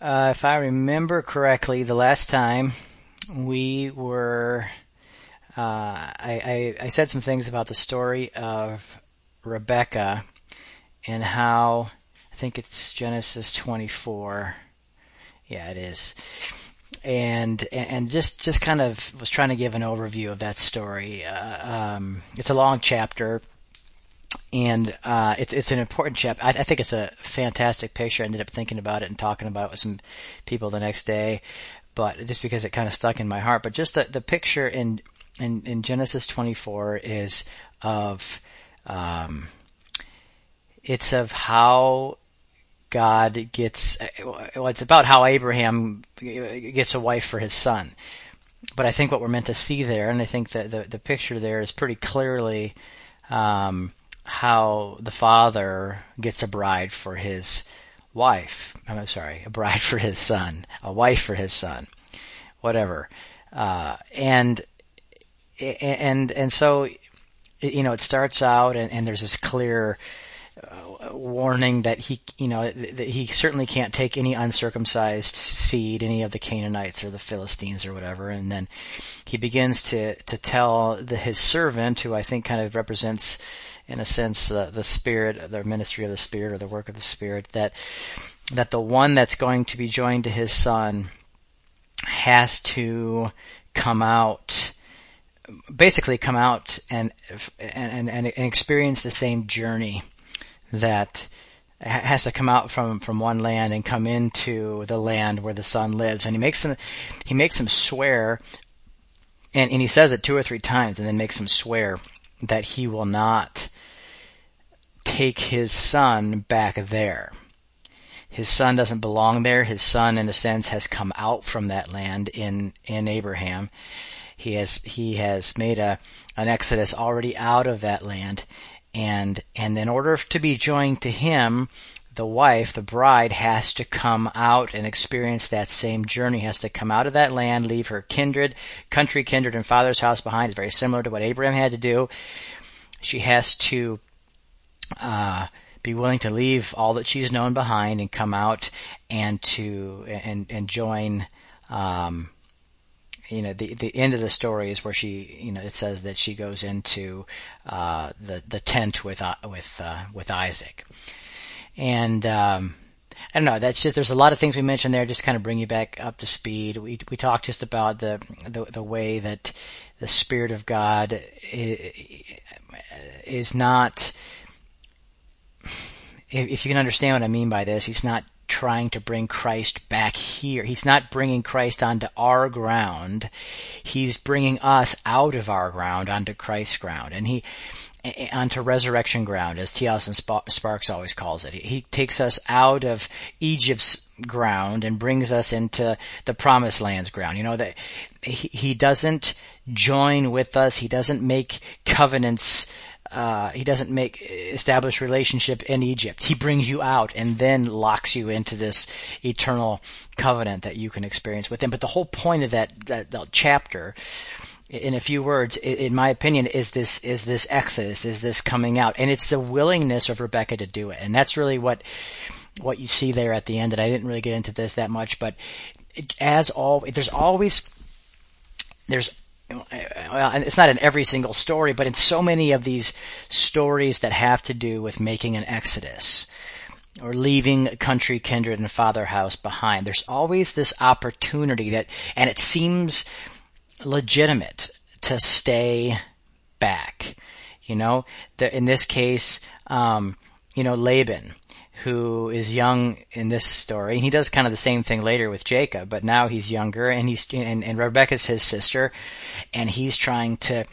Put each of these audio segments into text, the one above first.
Uh, if I remember correctly, the last time we were, uh, I, I, I said some things about the story of Rebecca and how I think it's Genesis 24. Yeah, it is. And and just just kind of was trying to give an overview of that story. Uh, um, it's a long chapter, and uh, it's it's an important chapter. I, I, think it's a fantastic picture. I ended up thinking about it and talking about it with some people the next day, but just because it kind of stuck in my heart. But just the the picture in in, in Genesis 24 is of um, it's of how God gets. Well, it's about how Abraham gets a wife for his son. But I think what we're meant to see there, and I think that the the picture there is pretty clearly um, how the father gets a bride for his wife. I'm sorry, a bride for his son, a wife for his son, whatever. Uh, and and and so you know it starts out and, and there's this clear uh, warning that he, you know, that he certainly can't take any uncircumcised seed, any of the Canaanites or the Philistines or whatever. And then he begins to to tell the, his servant, who I think kind of represents, in a sense, the the spirit, the ministry of the spirit or the work of the spirit, that that the one that's going to be joined to his son has to come out basically come out and and and, and experience the same journey that has to come out from from one land and come into the land where the son lives. And he makes him he makes him swear and and he says it two or three times and then makes him swear that he will not take his son back there. His son doesn't belong there. His son in a sense has come out from that land in in Abraham. He has he has made a an exodus already out of that land. And and in order to be joined to him the wife the bride has to come out and experience that same journey has to come out of that land leave her kindred country kindred and father's house behind. It's very similar to what abraham had to do. She has to uh, be willing to leave all that she's known behind and come out and to and and join um, you know the the end of the story is where she you know it says that she goes into uh, the the tent with uh, with uh, with Isaac, and um, I don't know. That's just there's a lot of things we mentioned there. Just kind of bring you back up to speed. We we talked just about the the, the way that the Spirit of God is not. If you can understand what I mean by this, He's not trying to bring Christ back here. He's not bringing Christ onto our ground. He's bringing us out of our ground onto Christ's ground. And he, onto resurrection ground, as T. Austin Sparks always calls it. He takes us out of Egypt's ground and brings us into the promised land's ground. You know that he, doesn't join with us. He doesn't make covenants uh, he doesn't make establish relationship in Egypt. He brings you out and then locks you into this eternal covenant that you can experience with him. But the whole point of that, that, that chapter, in a few words, in my opinion, is this is this exodus, is this coming out, and it's the willingness of Rebecca to do it, and that's really what what you see there at the end. And I didn't really get into this that much, but as all, there's always there's well, it's not in every single story, but in so many of these stories that have to do with making an exodus or leaving country, kindred, and father house behind, there's always this opportunity that, and it seems legitimate to stay back. You know, the, in this case, um, you know, Laban who is young in this story. He does kind of the same thing later with Jacob, but now he's younger and he's and, and Rebecca's his sister, and he's trying to,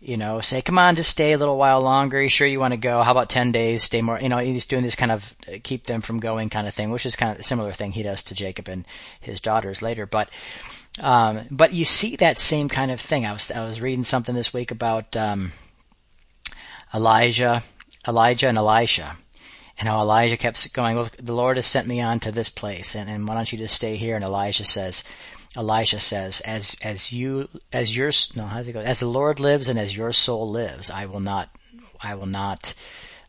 you know, say, "Come on, just stay a little while longer. Are you sure you want to go? How about ten days? Stay more." You know, he's doing this kind of uh, keep them from going kind of thing, which is kind of a similar thing he does to Jacob and his daughters later. But um, but you see that same kind of thing. I was I was reading something this week about um, Elijah, Elijah and Elisha and how Elijah kept going, well, the Lord has sent me on to this place, and, and why don't you just stay here? And Elijah says, Elisha says, as, as you, as your no, how does it go? As the Lord lives and as your soul lives, I will not, I will not,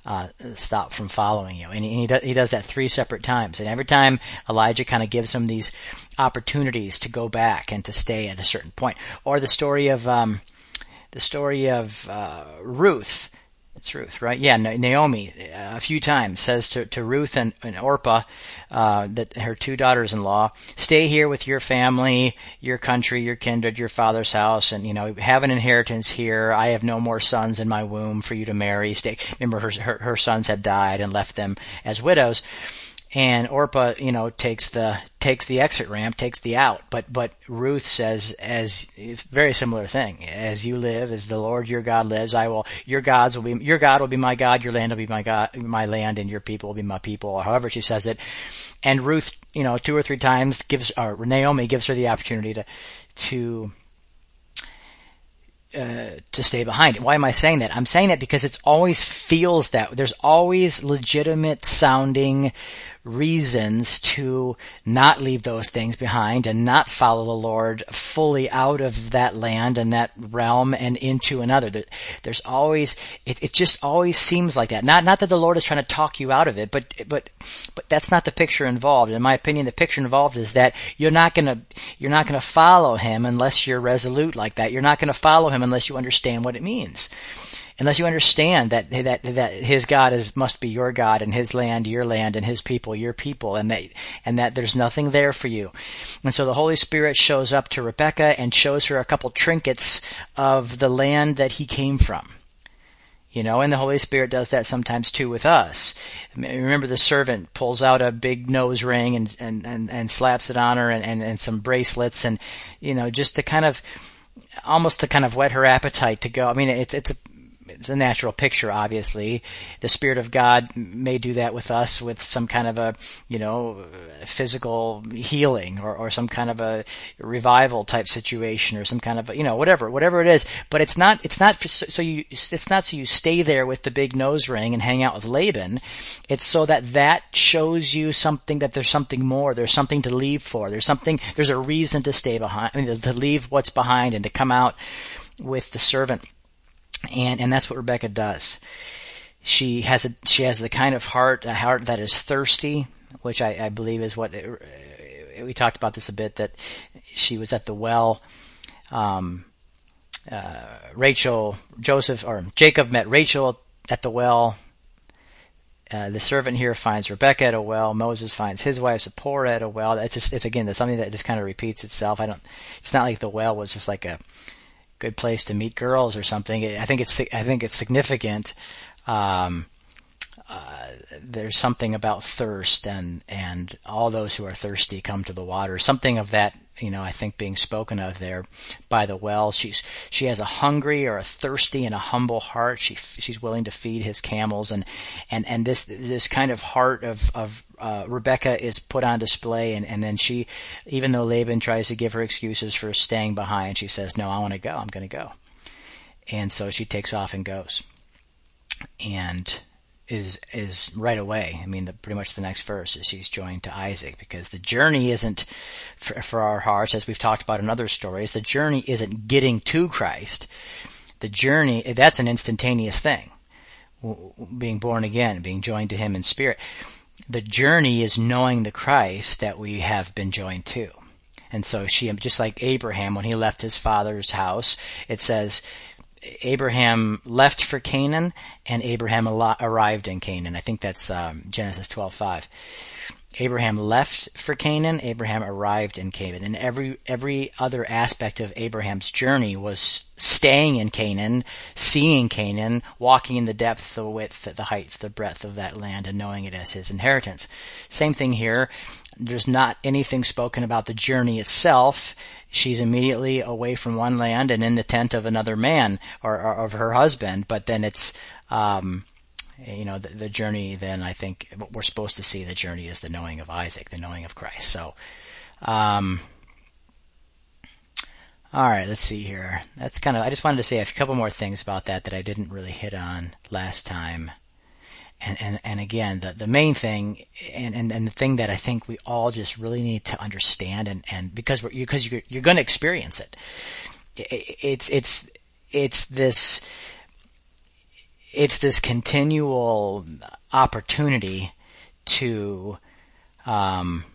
uh, stop from following you. And, he, and he, do, he does that three separate times. And every time Elijah kind of gives him these opportunities to go back and to stay at a certain point. Or the story of um, the story of uh, Ruth it's Ruth, right? Yeah, Naomi uh, a few times says to, to Ruth and, and Orpah uh, that her two daughters-in-law stay here with your family, your country, your kindred, your father's house, and you know have an inheritance here. I have no more sons in my womb for you to marry. Stay. Remember, her her, her sons had died and left them as widows and Orpah, you know, takes the takes the exit ramp, takes the out. But but Ruth says as very similar thing. As you live, as the Lord your God lives, I will. Your gods will be your God will be my God. Your land will be my God, my land, and your people will be my people. Or however she says it. And Ruth, you know, two or three times gives or Naomi gives her the opportunity to to uh, to stay behind. Why am I saying that? I'm saying that because it always feels that there's always legitimate sounding reasons to not leave those things behind and not follow the Lord fully out of that land and that realm and into another. There's always, it, it just always seems like that. Not, not that the Lord is trying to talk you out of it, but, but, but that's not the picture involved. In my opinion, the picture involved is that you're not gonna, you're not gonna follow Him unless you're resolute like that. You're not gonna follow Him unless you understand what it means unless you understand that that that his God is must be your God and his land your land and his people your people and that and that there's nothing there for you. And so the Holy Spirit shows up to Rebecca and shows her a couple trinkets of the land that he came from. You know, and the Holy Spirit does that sometimes too with us. Remember the servant pulls out a big nose ring and, and, and, and slaps it on her and, and, and some bracelets and, you know, just to kind of, almost to kind of whet her appetite to go. I mean, it's, it's a, it's a natural picture, obviously. The Spirit of God may do that with us with some kind of a, you know, physical healing or, or some kind of a revival type situation or some kind of, a, you know, whatever, whatever it is. But it's not, it's not so you, it's not so you stay there with the big nose ring and hang out with Laban. It's so that that shows you something that there's something more. There's something to leave for. There's something, there's a reason to stay behind, I mean, to leave what's behind and to come out with the servant and and that's what Rebecca does. She has a she has the kind of heart a heart that is thirsty, which I, I believe is what it, uh, we talked about this a bit. That she was at the well. Um, uh, Rachel, Joseph, or Jacob met Rachel at the well. Uh, the servant here finds Rebecca at a well. Moses finds his wife Zipporah at a well. It's just, it's again, something that just kind of repeats itself. I don't, it's not like the well was just like a, good place to meet girls or something. I think it's I think it's significant. Um, uh, there's something about thirst and and all those who are thirsty come to the water. Something of that, you know, I think being spoken of there by the well. She's she has a hungry or a thirsty and a humble heart. She she's willing to feed his camels and and and this this kind of heart of of uh, Rebecca is put on display, and, and then she, even though Laban tries to give her excuses for staying behind, she says, "No, I want to go. I'm going to go." And so she takes off and goes, and is is right away. I mean, the, pretty much the next verse is she's joined to Isaac because the journey isn't for, for our hearts, as we've talked about in other stories. The journey isn't getting to Christ. The journey that's an instantaneous thing, being born again, being joined to Him in spirit the journey is knowing the Christ that we have been joined to. And so she, just like Abraham, when he left his father's house, it says, Abraham left for Canaan, and Abraham arrived in Canaan. I think that's um, Genesis twelve five. Abraham left for Canaan, Abraham arrived in Canaan. And every, every other aspect of Abraham's journey was staying in Canaan, seeing Canaan, walking in the depth, the width, the height, the breadth of that land, and knowing it as his inheritance. Same thing here. There's not anything spoken about the journey itself. She's immediately away from one land and in the tent of another man or, or of her husband, but then it's, um, you know, the, the, journey then I think what we're supposed to see the journey is the knowing of Isaac, the knowing of Christ. So, um, all right, let's see here. That's kind of, I just wanted to say a couple more things about that that I didn't really hit on last time. And, and, and again, the, the main thing and, and, and the thing that I think we all just really need to understand and, and because we're, because you're, you're going to experience it. it. It's, it's, it's this, it's this continual opportunity to um,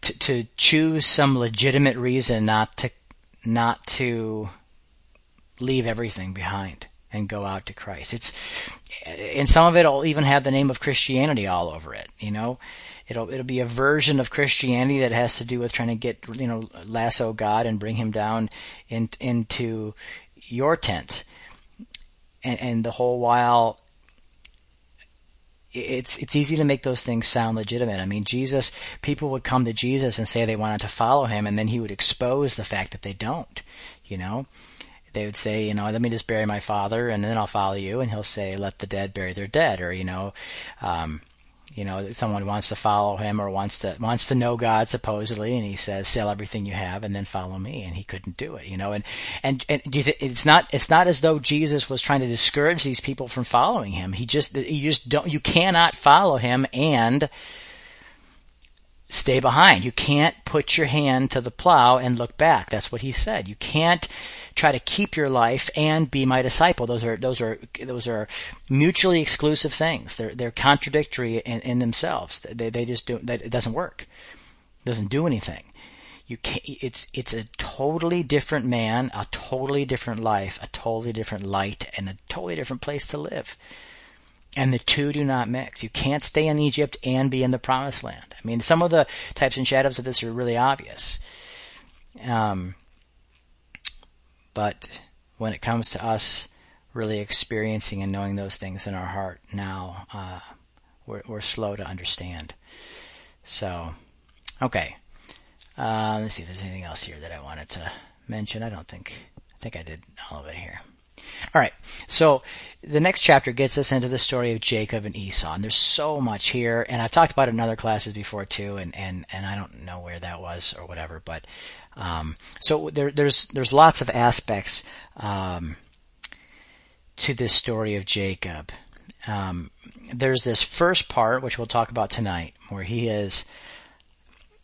to, to choose some legitimate reason not to not to leave everything behind and go out to Christ. It's and some of it will even have the name of Christianity all over it. You know, it'll it'll be a version of Christianity that has to do with trying to get you know lasso God and bring him down in, into your tent, and, and the whole while it's it's easy to make those things sound legitimate. I mean, Jesus, people would come to Jesus and say they wanted to follow him, and then he would expose the fact that they don't. You know, they would say, you know, let me just bury my father, and then I'll follow you. And he'll say, let the dead bury their dead, or you know, um, you know, someone wants to follow him or wants to wants to know God supposedly, and he says, "Sell everything you have and then follow me." And he couldn't do it, you know. And and and th- it's not it's not as though Jesus was trying to discourage these people from following him. He just you just don't you cannot follow him and stay behind. You can't put your hand to the plow and look back. That's what he said. You can't try to keep your life and be my disciple. Those are those are those are mutually exclusive things. They're they're contradictory in, in themselves. They they just do that. It doesn't work. It doesn't do anything. You can't, it's it's a totally different man, a totally different life, a totally different light, and a totally different place to live. And the two do not mix. You can't stay in Egypt and be in the promised land. I mean, some of the types and shadows of this are really obvious. Um, but when it comes to us really experiencing and knowing those things in our heart now, uh, we're, we're slow to understand. So, okay. Uh, let's see if there's anything else here that I wanted to mention. I don't think, I think I did all of it here. All right. So the next chapter gets us into the story of Jacob and Esau, and there's so much here. And I've talked about it in other classes before too, and and and I don't know where that was or whatever. But um, so there, there's there's lots of aspects um, to this story of Jacob. Um, there's this first part which we'll talk about tonight, where he is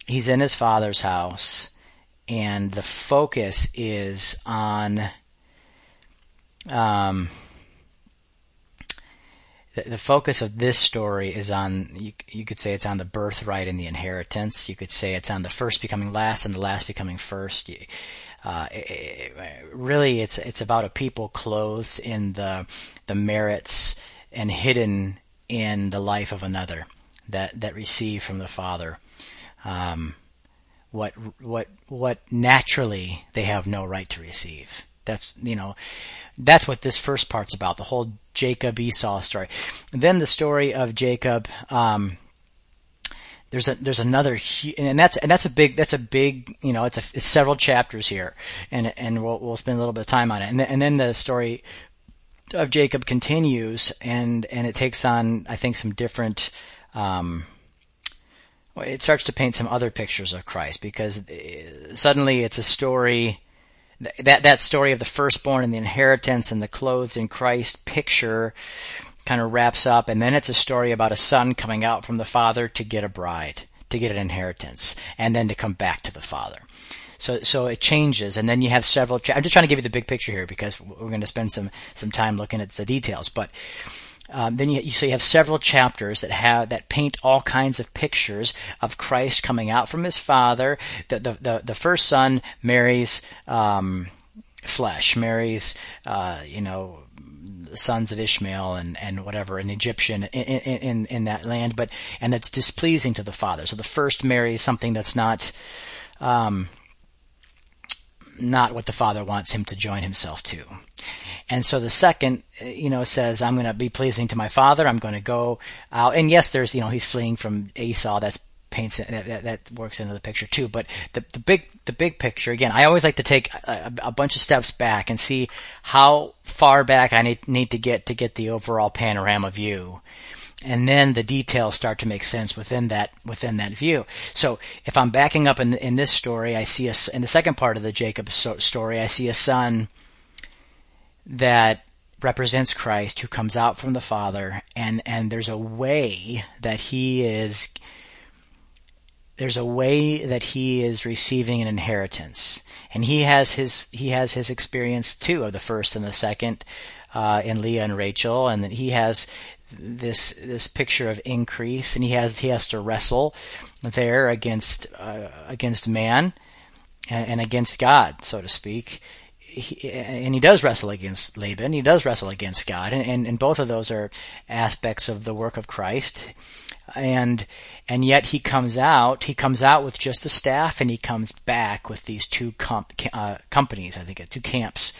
he's in his father's house, and the focus is on um, the, the, focus of this story is on you, you could say it's on the birthright and the inheritance. You could say it's on the first becoming last and the last becoming first. Uh, it, it, really, it's it's about a people clothed in the the merits and hidden in the life of another that that receive from the Father. Um, what what what naturally they have no right to receive. That's you know that's what this first part's about, the whole Jacob Esau story. And then the story of Jacob, um, there's a there's another and that's and that's a big that's a big you know it's a it's several chapters here and and we'll we'll spend a little bit of time on it and then, and then the story of Jacob continues and and it takes on I think some different um, it starts to paint some other pictures of Christ because uh, suddenly it's a story that that story of the firstborn and the inheritance and the clothed in Christ picture kind of wraps up, and then it's a story about a son coming out from the father to get a bride, to get an inheritance, and then to come back to the father. So, so it changes, and then you have several. Cha- I'm just trying to give you the big picture here because we're going to spend some some time looking at the details, but um, then you, so you have several chapters that have that paint all kinds of pictures of Christ coming out from his Father. The the the, the first son marries um, flesh, marries uh, you know sons of Ishmael and, and whatever, an Egyptian in, in, in that land, but, and that's displeasing to the father. So the first marries something that's not, um, not what the father wants him to join himself to. And so the second, you know, says, I'm going to be pleasing to my father. I'm going to go out. And yes, there's, you know, he's fleeing from Esau. That's paints that, that, that works into the picture too. But the, the big, the big picture, again, I always like to take a, a bunch of steps back and see how far back I need, need to get to get the overall panorama view and then the details start to make sense within that within that view. So if I'm backing up in in this story, I see a in the second part of the Jacob story, I see a son that represents Christ who comes out from the Father, and and there's a way that he is there's a way that he is receiving an inheritance, and he has his he has his experience too of the first and the second uh, in Leah and Rachel, and that he has this this picture of increase, and he has he has to wrestle there against uh, against man and, against God, so to speak. He, and he does wrestle against Laban. He does wrestle against God, and, and, and both of those are aspects of the work of Christ and and yet he comes out he comes out with just a staff and he comes back with these two comp, uh, companies i think two camps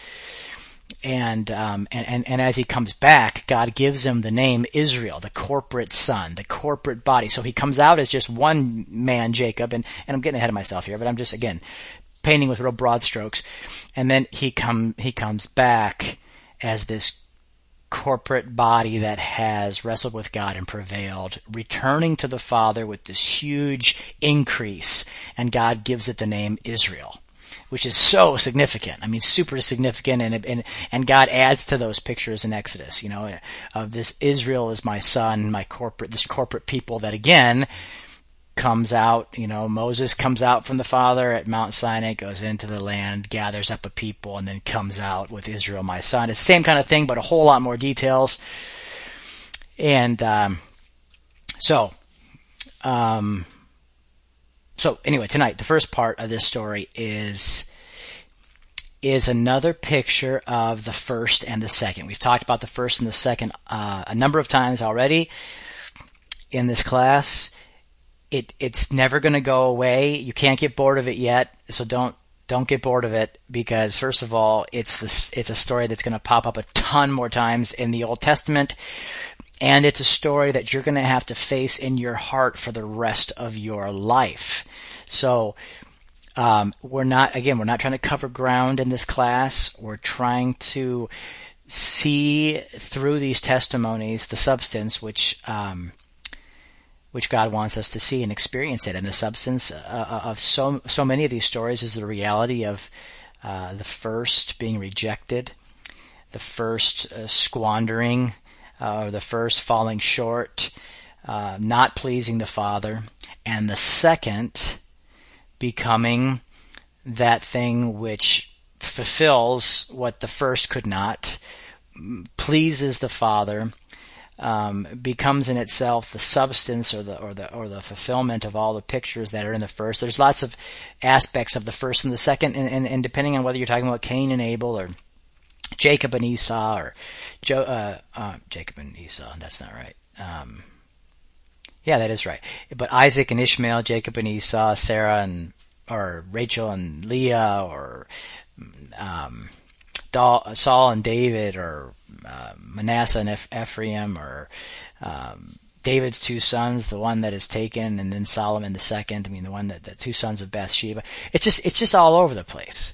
and, um, and and and as he comes back god gives him the name israel the corporate son the corporate body so he comes out as just one man jacob and and i'm getting ahead of myself here but i'm just again painting with real broad strokes and then he come he comes back as this corporate body that has wrestled with God and prevailed, returning to the Father with this huge increase, and God gives it the name Israel. Which is so significant. I mean, super significant, and and and God adds to those pictures in Exodus. You know, of this Israel is my son, my corporate, this corporate people that again comes out, you know, Moses comes out from the Father at Mount Sinai, goes into the land, gathers up a people, and then comes out with Israel, my son. It's the same kind of thing, but a whole lot more details. And um, so, um, so anyway, tonight the first part of this story is is another picture of the first and the second. We've talked about the first and the second uh, a number of times already in this class it it's never going to go away. You can't get bored of it yet, so don't don't get bored of it because first of all, it's this it's a story that's going to pop up a ton more times in the Old Testament. And it's a story that you're going to have to face in your heart for the rest of your life. So, um, we're not, again, we're not trying to cover ground in this class. We're trying to see through these testimonies the substance, which, um, which God wants us to see and experience it. And the substance uh, uh, of so so many of these stories is the reality of uh, the first being rejected, the first uh, squandering, uh, or the first falling short, uh, not pleasing the Father, and the second becoming that thing which fulfills what the first could not, pleases the Father, um, becomes in itself the substance or the or the or the fulfillment of all the pictures that are in the first. There's lots of aspects of the first and the second, and, and, and depending on whether you're talking about Cain and Abel or Jacob and Esau or jo- uh, uh, Jacob and Esau, that's not right. Um, yeah, that is right. But Isaac and Ishmael, Jacob and Esau, Sarah and or Rachel and Leah, or um, Saul and David, or uh, Manasseh and Ephraim, or um, David's two sons, the one that is taken, and then Solomon the second. I mean, the one that the two sons of Bathsheba. It's just it's just all over the place,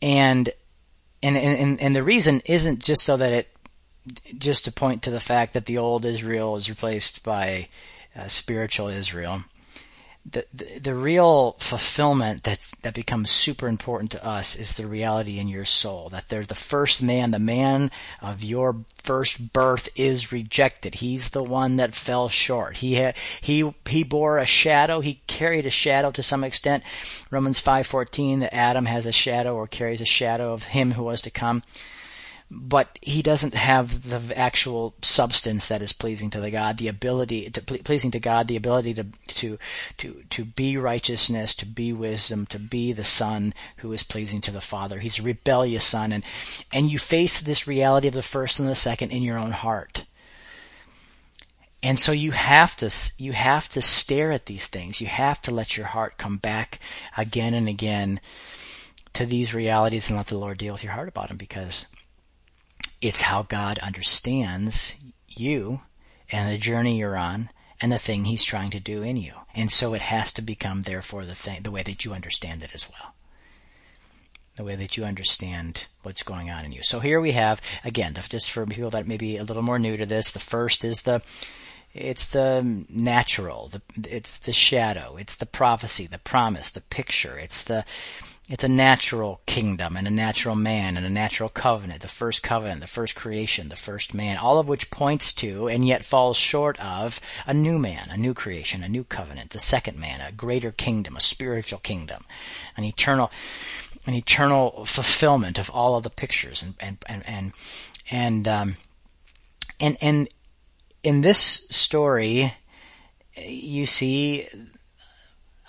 and and and and the reason isn't just so that it just to point to the fact that the old Israel is replaced by uh, spiritual Israel the, the, real fulfillment that that becomes super important to us is the reality in your soul that they're the first man, the man of your first birth is rejected. He's the one that fell short. He he he bore a shadow. He carried a shadow to some extent. Romans five fourteen that Adam has a shadow or carries a shadow of him who was to come but he doesn't have the actual substance that is pleasing to the God, the ability to pleasing to God, the ability to to to to be righteousness, to be wisdom, to be the son who is pleasing to the Father. He's a rebellious son, and and you face this reality of the first and the second in your own heart. And so you have to you have to stare at these things. You have to let your heart come back again and again to these realities and let the Lord deal with your heart about them because it's how God understands you and the journey you're on and the thing he's trying to do in you. And so it has to become therefore the thing the way that you understand it as well. The way that you understand what's going on in you. So here we have again, just for people that may be a little more new to this, the first is the it's the natural, the, it's the shadow, it's the prophecy, the promise, the picture, it's the, it's a natural kingdom and a natural man and a natural covenant, the first covenant, the first creation, the first man, all of which points to and yet falls short of a new man, a new creation, a new covenant, the second man, a greater kingdom, a spiritual kingdom, an eternal, an eternal fulfillment of all of the pictures. And, and, and, and, and, um, and, and in this story, you see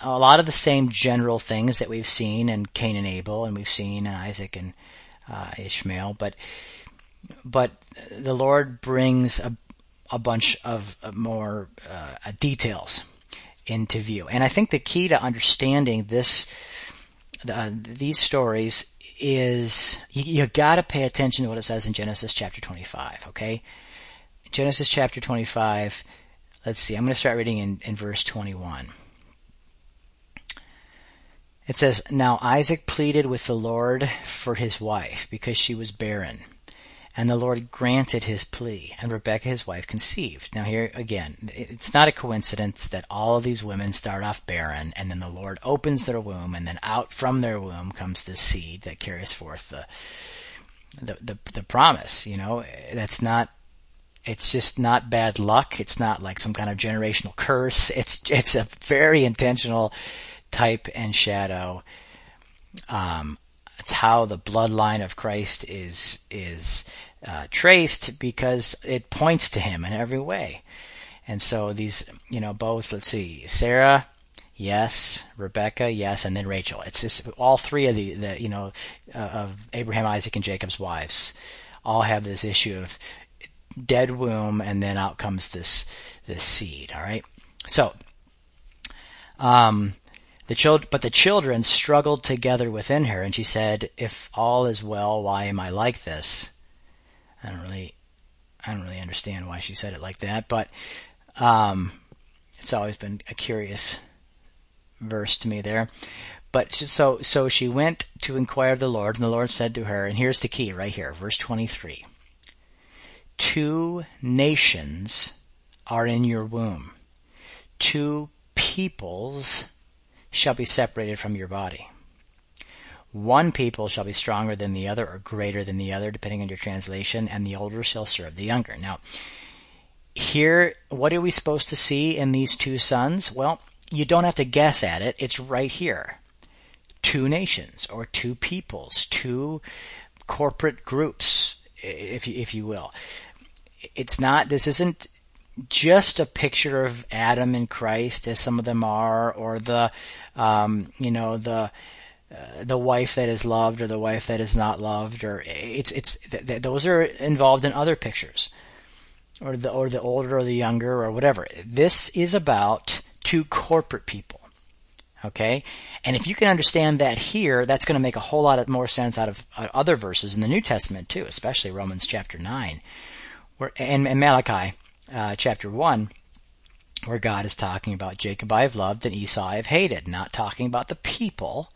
a lot of the same general things that we've seen in Cain and Abel, and we've seen in Isaac and uh, Ishmael, but but the Lord brings a a bunch of more uh, details into view, and I think the key to understanding this uh, these stories is you, you got to pay attention to what it says in Genesis chapter 25. Okay, Genesis chapter 25. Let's see. I'm going to start reading in, in verse 21. It says, Now Isaac pleaded with the Lord for his wife because she was barren. And the Lord granted his plea, and Rebekah his wife conceived. Now here again, it's not a coincidence that all of these women start off barren, and then the Lord opens their womb, and then out from their womb comes the seed that carries forth the the the, the promise. You know, that's not it's just not bad luck. It's not like some kind of generational curse. It's it's a very intentional type and shadow. Um, it's how the bloodline of Christ is is uh, traced because it points to him in every way. And so these, you know, both. Let's see, Sarah, yes, Rebecca, yes, and then Rachel. It's just all three of the, the you know, uh, of Abraham, Isaac, and Jacob's wives, all have this issue of dead womb, and then out comes this this seed. All right, so. Um, the child, but the children struggled together within her, and she said, "If all is well, why am I like this?" I don't really, I don't really understand why she said it like that, but um, it's always been a curious verse to me there. But so, so she went to inquire of the Lord, and the Lord said to her, and here's the key right here, verse 23. Two nations are in your womb. Two peoples shall be separated from your body. One people shall be stronger than the other or greater than the other, depending on your translation, and the older shall serve the younger. Now, here, what are we supposed to see in these two sons? Well, you don't have to guess at it. It's right here. Two nations or two peoples, two corporate groups, if you, if you will. It's not, this isn't just a picture of Adam and Christ, as some of them are, or the, um, you know, the uh, the wife that is loved or the wife that is not loved, or it's it's th- th- those are involved in other pictures, or the or the older or the younger or whatever. This is about two corporate people. Okay? And if you can understand that here, that's going to make a whole lot of more sense out of uh, other verses in the New Testament too, especially Romans chapter 9 where, and, and Malachi uh, chapter 1, where God is talking about Jacob I have loved and Esau I have hated, not talking about the people,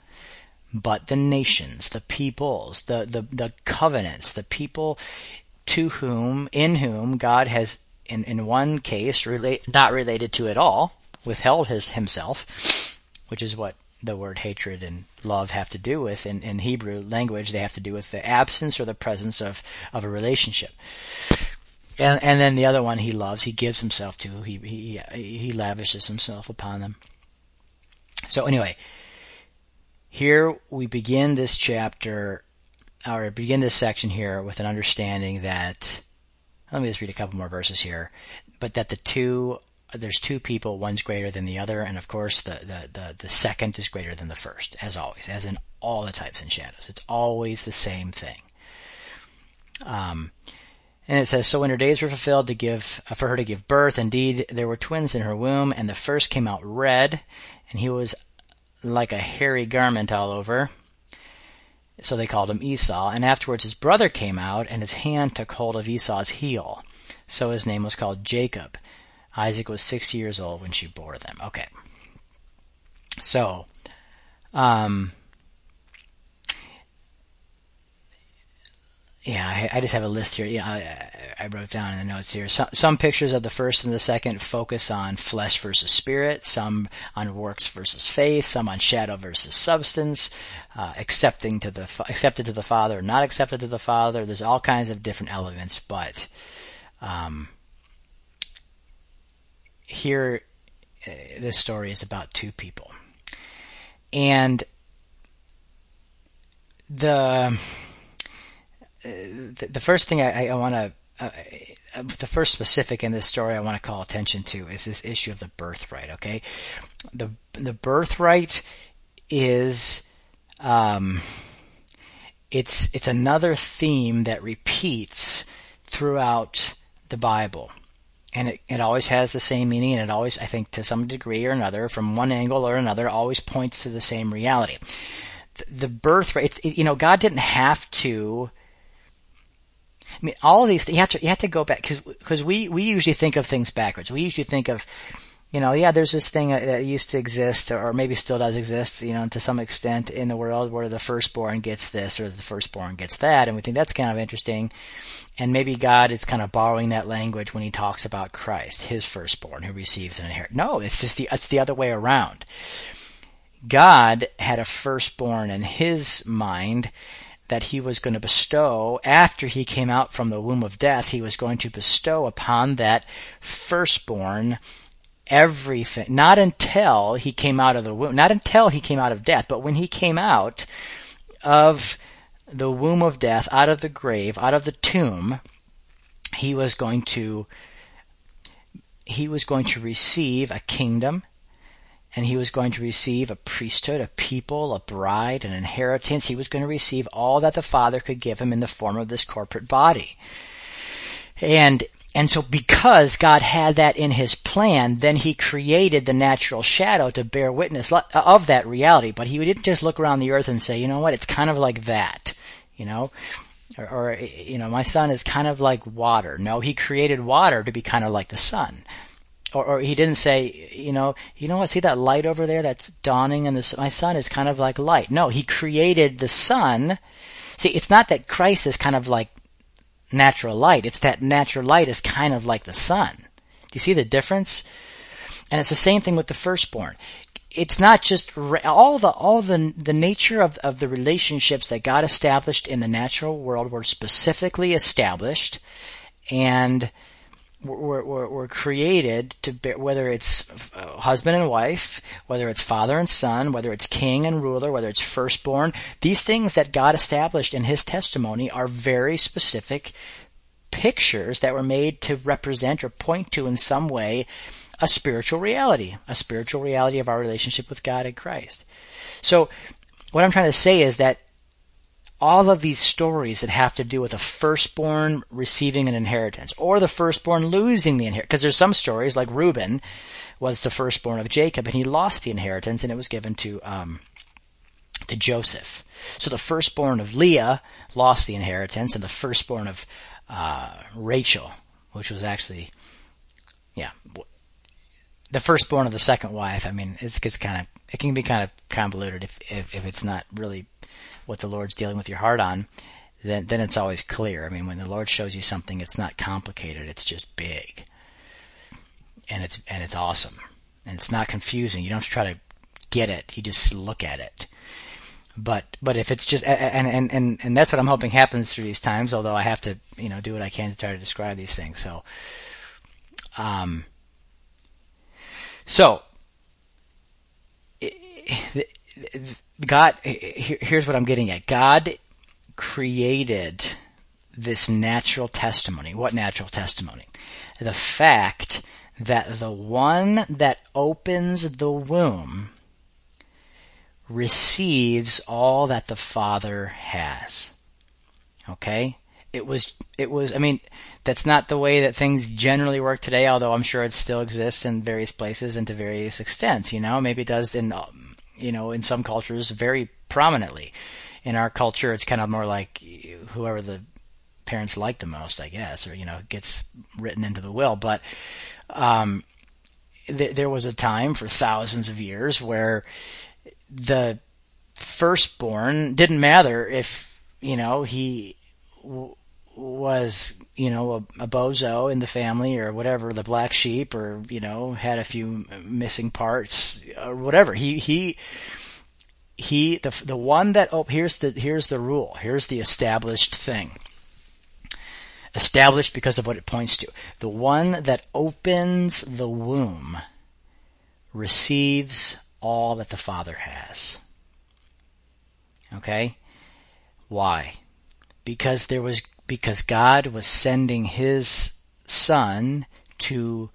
but the nations, the peoples, the, the, the covenants, the people to whom, in whom God has, in, in one case, relate, not related to at all, withheld his, himself, which is what the word hatred and love have to do with. In, in Hebrew language, they have to do with the absence or the presence of, of a relationship and and then the other one he loves, he gives himself to, he he he lavishes himself upon them. So anyway, here we begin this chapter, or begin this section here with an understanding that. Let me just read a couple more verses here, but that the two there's two people, one's greater than the other, and of course the, the, the, the, second is greater than the first, as always, as in all the types and shadows. It's always the same thing. Um, and it says, So when her days were fulfilled to give, uh, for her to give birth, indeed there were twins in her womb, and the first came out red, and he was like a hairy garment all over. So they called him Esau. And afterwards his brother came out, and his hand took hold of Esau's heel. So his name was called Jacob. Isaac was six years old when she bore them. Okay. So, um, yeah, I, I, just have a list here. Yeah, I, I wrote down in the notes here. Some, pictures of the first and the second focus on flesh versus spirit, some on works versus faith, some on shadow versus substance, uh, accepting to the accepted to the Father, not accepted to the Father. There's all kinds of different elements, but um, here, uh, this story is about two people, and the the, the first thing I, I want to, uh, the first specific in this story I want to call attention to is this issue of the birthright. Okay, the the birthright is, um, it's it's another theme that repeats throughout the Bible. And it, it always has the same meaning, and it always, I think, to some degree or another, from one angle or another, always points to the same reality. The, the birthright, you know, God didn't have to I mean, all of these, you have to, you have to go back, cause, cause we, we usually think of things backwards. We usually think of, you know, yeah, there's this thing that used to exist, or maybe still does exist, you know, to some extent in the world where the firstborn gets this or the firstborn gets that, and we think that's kind of interesting. And maybe God is kind of borrowing that language when he talks about Christ, his firstborn who receives an inheritance. No, it's just the, it's the other way around. God had a firstborn in his mind that he was going to bestow after he came out from the womb of death, he was going to bestow upon that firstborn everything. Not until he came out of the womb, not until he came out of death, but when he came out of the womb of death, out of the grave, out of the tomb, he was going to he was going to receive a kingdom and he was going to receive a priesthood, a people, a bride, an inheritance. He was going to receive all that the Father could give him in the form of this corporate body. And and so because God had that in his plan, then he created the natural shadow to bear witness uh, of that reality. But he didn't just look around the earth and say, you know what, it's kind of like that, you know? Or, or you know, my son is kind of like water. No, he created water to be kind of like the son or, or he didn't say, you know, you know what? See that light over there that's dawning, and this my son is kind of like light. No, he created the sun. See, it's not that Christ is kind of like natural light. It's that natural light is kind of like the son. Do you see the difference? And it's the same thing with the firstborn. It's not just all the all the the nature of of the relationships that God established in the natural world were specifically established, and were, were, were created to bear, whether it's uh, husband and wife, whether it's father and son, whether it's king and ruler, whether it's firstborn. These things that God established in His testimony are very specific pictures that were made to represent or point to in some way a spiritual reality, a spiritual reality of our relationship with God and Christ. So, what I'm trying to say is that all of these stories that have to do with a firstborn receiving an inheritance or the firstborn losing the inheritance. Because there's some stories like Reuben was the firstborn of Jacob and he lost the inheritance and it was given to, um, to Joseph. So the firstborn of Leah lost the inheritance and the firstborn of, uh, Rachel, which was actually, yeah, the firstborn of the second wife. I mean, it's, it's kind of, it can be kind of convoluted if, if, if it's not really what the Lord's dealing with your heart on, then then it's always clear. I mean, when the Lord shows you something, it's not complicated; it's just big, and it's and it's awesome, and it's not confusing. You don't have to try to get it; you just look at it. But but if it's just and and and and that's what I'm hoping happens through these times. Although I have to you know do what I can to try to describe these things. So, um, so. God, here's what I'm getting at. God created this natural testimony. What natural testimony? The fact that the one that opens the womb receives all that the Father has. Okay? It was, it was, I mean, that's not the way that things generally work today, although I'm sure it still exists in various places and to various extents, you know? Maybe it does in you know, in some cultures very prominently. In our culture, it's kind of more like whoever the parents like the most, I guess, or you know, gets written into the will. But um, th- there was a time for thousands of years where the firstborn didn't matter if you know he was you know a, a, bozo in the family or whatever the black sheep or you know had a few missing parts or whatever. He he he the the one that oh here's the here's the rule. Here's the established thing. Established because of what it points to. The one that opens the womb receives all that the father has. Okay? Why? Because there was because God was sending his son to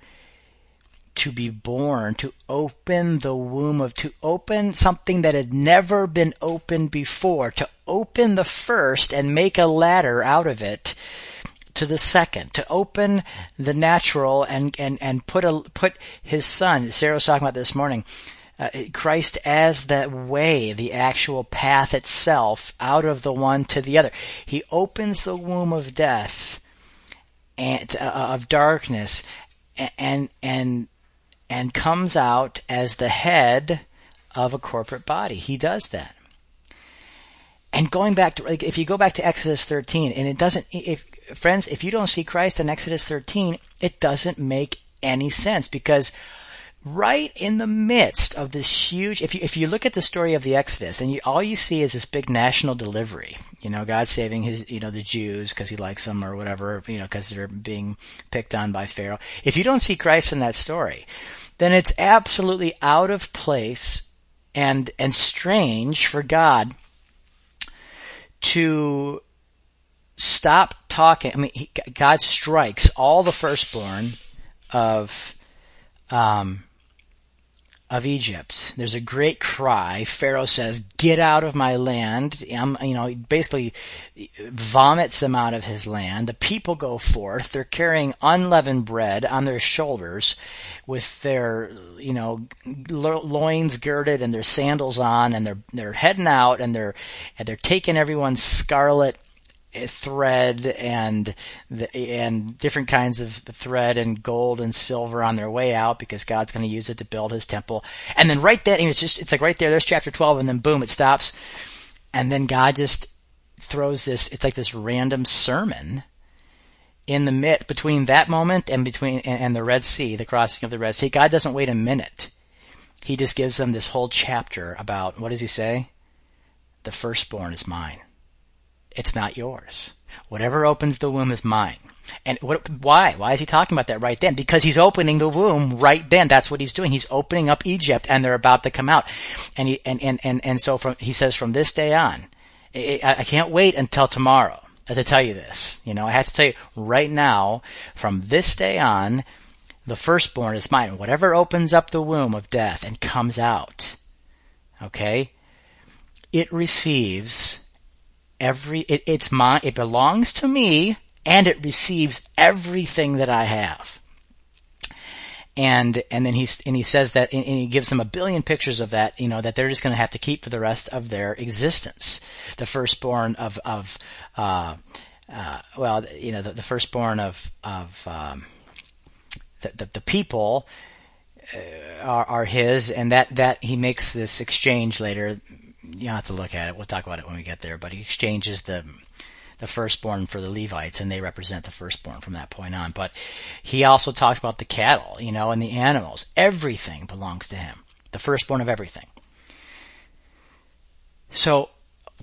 to be born, to open the womb of, to open something that had never been opened before, to open the first and make a ladder out of it to the second, to open the natural and, and, and put a, put his son, Sarah was talking about this morning, uh, Christ as that way, the actual path itself, out of the one to the other. He opens the womb of death and uh, of darkness, and and and comes out as the head of a corporate body. He does that. And going back to, like, if you go back to Exodus 13, and it doesn't, if, friends, if you don't see Christ in Exodus 13, it doesn't make any sense because right in the midst of this huge if you if you look at the story of the exodus and you, all you see is this big national delivery. You know god saving his you know the jews because he likes them or whatever you know because they're being picked on by pharaoh. If you don't see christ in that story then it's absolutely out of place and and strange for god to stop talking. I mean he, god strikes all the firstborn of um, of Egypt. There's a great cry. Pharaoh says, "Get out of my land!" I'm, you know, basically vomits them out of his land. The people go forth. They're carrying unleavened bread on their shoulders, with their, you know, loins girded and their sandals on, and they're they're heading out, and they're and they're taking everyone's scarlet thread and the, and different kinds of thread and gold and silver on their way out because God's going to use it to build His temple. And then right then, it's just it's like right there. There's chapter 12, and then boom, it stops, and then God just throws this. It's like this random sermon in the mid between that moment and between and, and the Red Sea, the crossing of the Red Sea. God doesn't wait a minute. He just gives them this whole chapter about what does He say? The firstborn is mine. It's not yours. Whatever opens the womb is mine. And what, why? Why is he talking about that right then? Because he's opening the womb right then. That's what he's doing. He's opening up Egypt and they're about to come out. And he, and, and, and, and so from, he says from this day on, I, I can't wait until tomorrow to tell you this. You know, I have to tell you right now, from this day on, the firstborn is mine. Whatever opens up the womb of death and comes out, okay, it receives every it, it's my it belongs to me and it receives everything that I have. And and then he's and he says that and, he gives them a billion pictures of that, you know, that they're just going to have to keep for the rest of their existence. The firstborn of of uh, uh, well, you know, the, the firstborn of of um, the, the, the people uh, are, are his, and that that he makes this exchange later you have to look at it. We'll talk about it when we get there. But he exchanges the the firstborn for the Levites, and they represent the firstborn from that point on. But he also talks about the cattle, you know, and the animals. Everything belongs to him. The firstborn of everything. So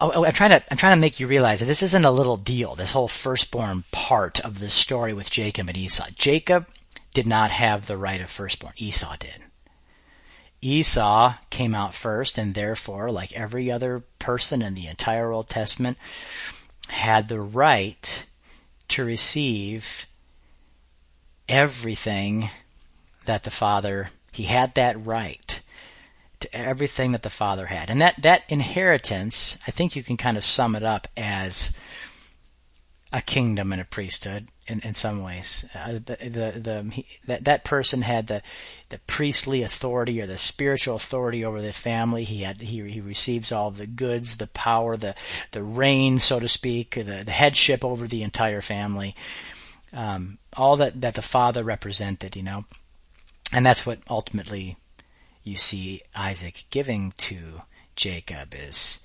oh, oh, I'm trying to I'm trying to make you realize that this isn't a little deal. This whole firstborn part of the story with Jacob and Esau. Jacob did not have the right of firstborn. Esau did. Esau came out first, and therefore, like every other person in the entire Old Testament, had the right to receive everything that the Father, he had that right to everything that the Father had. And that, that inheritance, I think you can kind of sum it up as a kingdom and a priesthood in, in some ways. Uh, the, the, the, he, that, that person had the, the priestly authority or the spiritual authority over the family. He had, he, he receives all the goods, the power, the, the reign, so to speak, the, the headship over the entire family. Um, all that, that the father represented, you know. And that's what ultimately you see Isaac giving to Jacob is,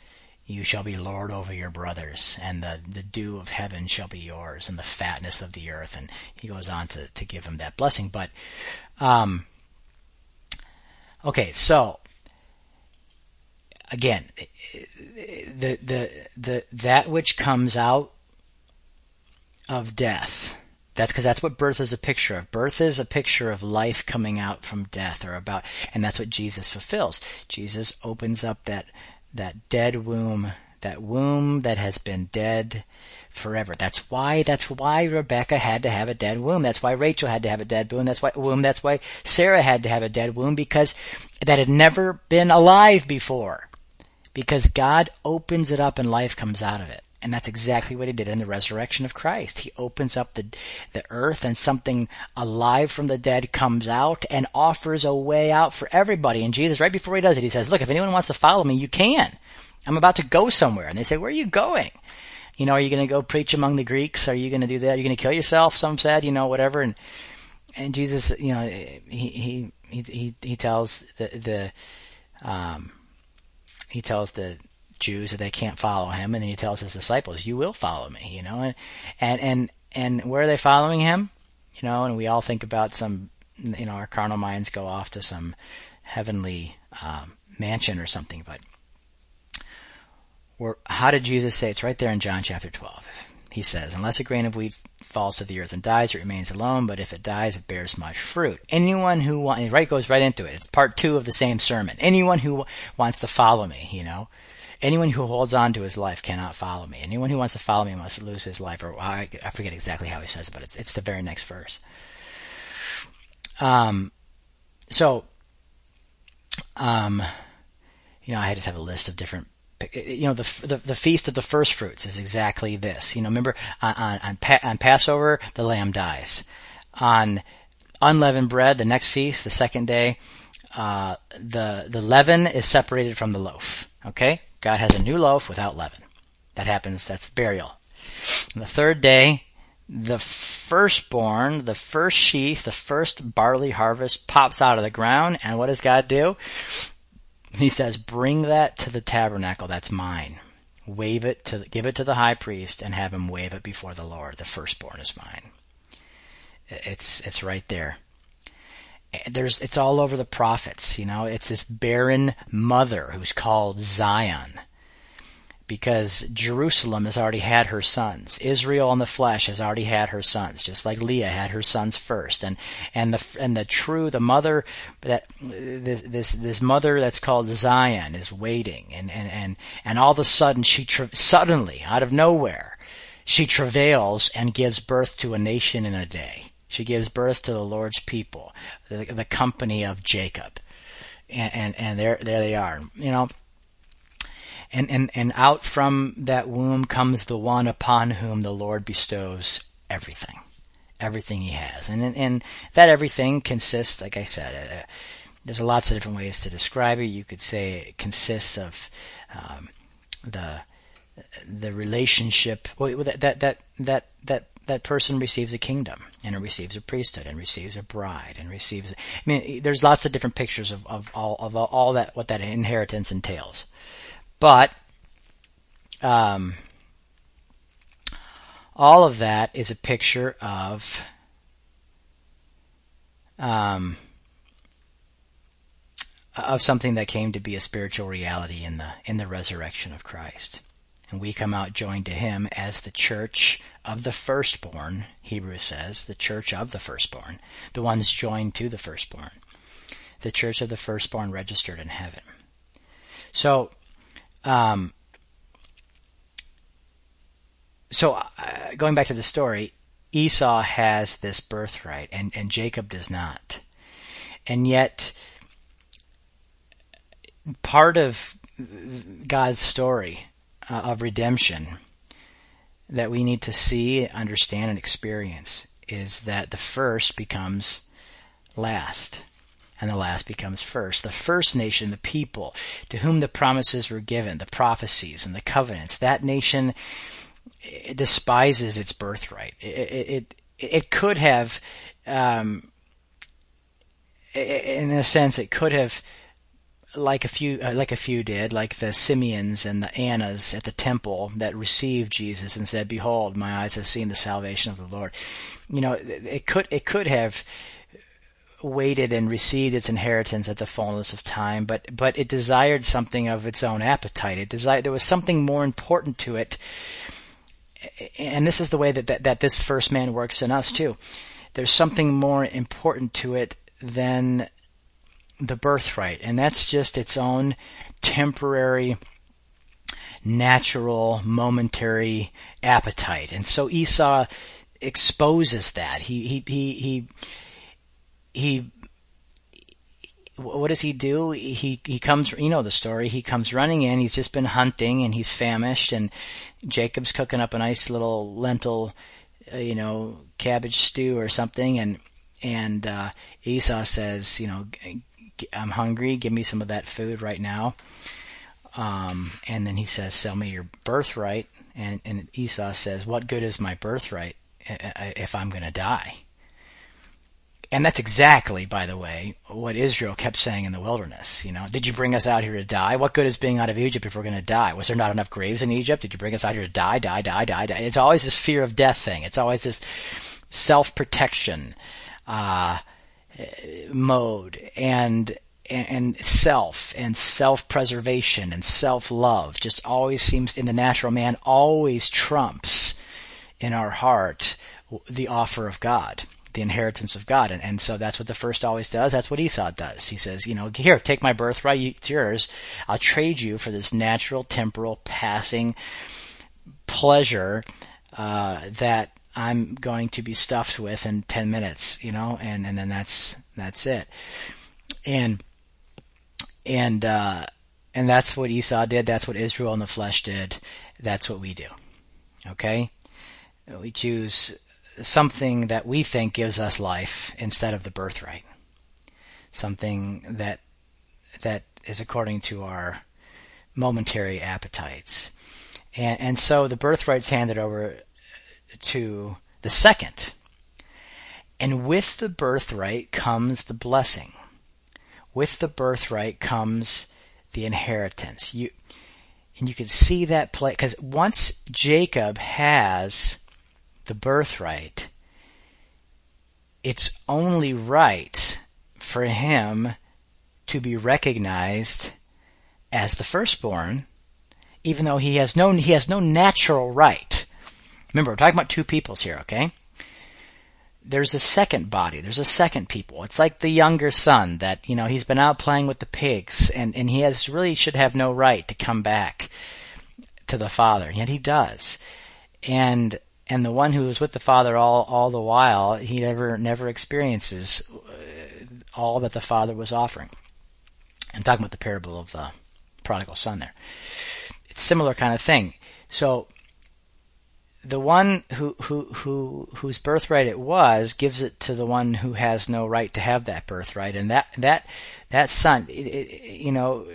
you shall be lord over your brothers, and the, the dew of heaven shall be yours, and the fatness of the earth. And he goes on to, to give him that blessing. But, um, okay, so, again, the, the, the, that which comes out of death, that's because that's what birth is a picture of. Birth is a picture of life coming out from death or about, and that's what Jesus fulfills. Jesus opens up that that dead womb, that womb that has been dead forever. That's why that's why Rebecca had to have a dead womb. That's why Rachel had to have a dead womb. That's why womb. That's why Sarah had to have a dead womb because that had never been alive before. Because God opens it up and life comes out of it. And that's exactly what he did in the resurrection of Christ. He opens up the, the earth and something alive from the dead comes out and offers a way out for everybody. And Jesus, right before he does it, he says, look, if anyone wants to follow me, you can. I'm about to go somewhere. And they say, where are you going? You know, are you going to go preach among the Greeks? Are you going to do that? Are you going to kill yourself? Some said, you know, whatever. And, and Jesus, you know, he, he, he, he, he tells the, the, um, he tells the, Jews that they can't follow him, and then he tells his disciples, "You will follow me." You know, and and and and where are they following him? You know, and we all think about some, you know, our carnal minds go off to some heavenly um, mansion or something, but where, how did Jesus say? It's right there in John chapter 12. He says, Unless a grain of wheat falls to the earth and dies, it remains alone, but if it dies, it bears much fruit. Anyone who wants, right goes right into it. It's part two of the same sermon. Anyone who wants to follow me, you know, Anyone who holds on to his life cannot follow me. Anyone who wants to follow me must lose his life. Or I, I forget exactly how he says it, but it's, it's the very next verse. Um, so, um, you know, I just have a list of different you know the, the, the feast of the first fruits is exactly this. You know, remember on on, on, pa- on Passover the lamb dies. On unleavened bread, the next feast, the second day, uh, the the leaven is separated from the loaf. Okay, God has a new loaf without leaven. That happens. That's burial. On the third day, the firstborn, the first sheaf, the first barley harvest pops out of the ground, and what does God do? He says, "Bring that to the tabernacle. That's mine. Wave it to, give it to the high priest, and have him wave it before the Lord. The firstborn is mine." It's it's right there there's it's all over the prophets you know? It's this barren mother who's called zion. Because jerusalem has already had her sons. Israel in the flesh has already had her sons just like leah had her sons first. And and the and the true the mother that this this this mother that's called zion is waiting. And and and, and all of a sudden she tra- suddenly out of nowhere she travails and gives birth to a nation in a day she gives birth to the Lord's people, the, the company of Jacob. And, and, and there, there they are. You know, and, and, and out from that womb comes the one upon whom the Lord bestows everything, everything he has. And, and that everything consists, like I said, uh, there's lots of different ways to describe it. You could say it consists of um, the the relationship well, that that that that that that person receives a kingdom and receives a priesthood and receives a bride and receives. I mean, there's lots of different pictures of, of all of all that what that inheritance entails, but um, all of that is a picture of um, of something that came to be a spiritual reality in the in the resurrection of Christ. And we come out joined to him as the church of the firstborn, Hebrews says, the church of the firstborn, the ones joined to the firstborn, the church of the firstborn registered in heaven. So, um, so uh, going back to the story, Esau has this birthright, and, and Jacob does not. And yet, part of God's story uh, of redemption that we need to see, understand, and experience is that the first becomes last and the last becomes first. The first nation, the people to whom the promises were given, the prophecies and the covenants, that nation despises its birthright. It, it, it, it could have, um, in a sense, it could have like a few uh, like a few did, like the Simeons and the Annas at the temple that received Jesus and said, "Behold, my eyes have seen the salvation of the Lord." You know, it could it could have waited and received its inheritance at the fullness of time, but but it desired something of its own appetite. It desired there was something more important to it, and this is the way that that, that this first man works in us too. There's something more important to it than the birthright, and that's just its own temporary, natural, momentary appetite. And so Esau exposes that. He he he he he what does he do? He he comes, you know the story. He comes running in. He's just been hunting and he's famished, and Jacob's cooking up a nice little lentil, uh, you know, cabbage stew or something, and and uh, Esau says, you know, I'm hungry. Give me some of that food right now. Um, and then he says, sell me your birthright. And, and Esau says, what good is my birthright if I'm going to die? And that's exactly, by the way, what Israel kept saying in the wilderness. You know, did you bring us out here to die? What good is being out of Egypt if we're going to die? Was there not enough graves in Egypt? Did you bring us out here to die, die, die, die, die? It's always this fear of death thing. It's always this self-protection. Uh, mode and and self and self-preservation and self-love just always seems in the natural man always trumps in our heart the offer of God, the inheritance of God. And, and so that's what the first always does. That's what Esau does. He says, you know, here, take my birthright. It's yours. I'll trade you for this natural, temporal, passing pleasure uh, that I'm going to be stuffed with in 10 minutes, you know, and, and then that's, that's it. And, and, uh, and that's what Esau did. That's what Israel in the flesh did. That's what we do. Okay? We choose something that we think gives us life instead of the birthright. Something that, that is according to our momentary appetites. And, and so the birthright's handed over to the second. And with the birthright comes the blessing. With the birthright comes the inheritance. You, and you can see that play, because once Jacob has the birthright, it's only right for him to be recognized as the firstborn, even though he has no, he has no natural right Remember, we're talking about two peoples here, okay? There's a second body. There's a second people. It's like the younger son that, you know, he's been out playing with the pigs and, and he has really should have no right to come back to the father. Yet he does. And, and the one who was with the father all, all the while, he never, never experiences uh, all that the father was offering. I'm talking about the parable of the prodigal son there. It's similar kind of thing. So the one who, who, who, whose birthright it was gives it to the one who has no right to have that birthright. And that, that, that son, it, it, you know,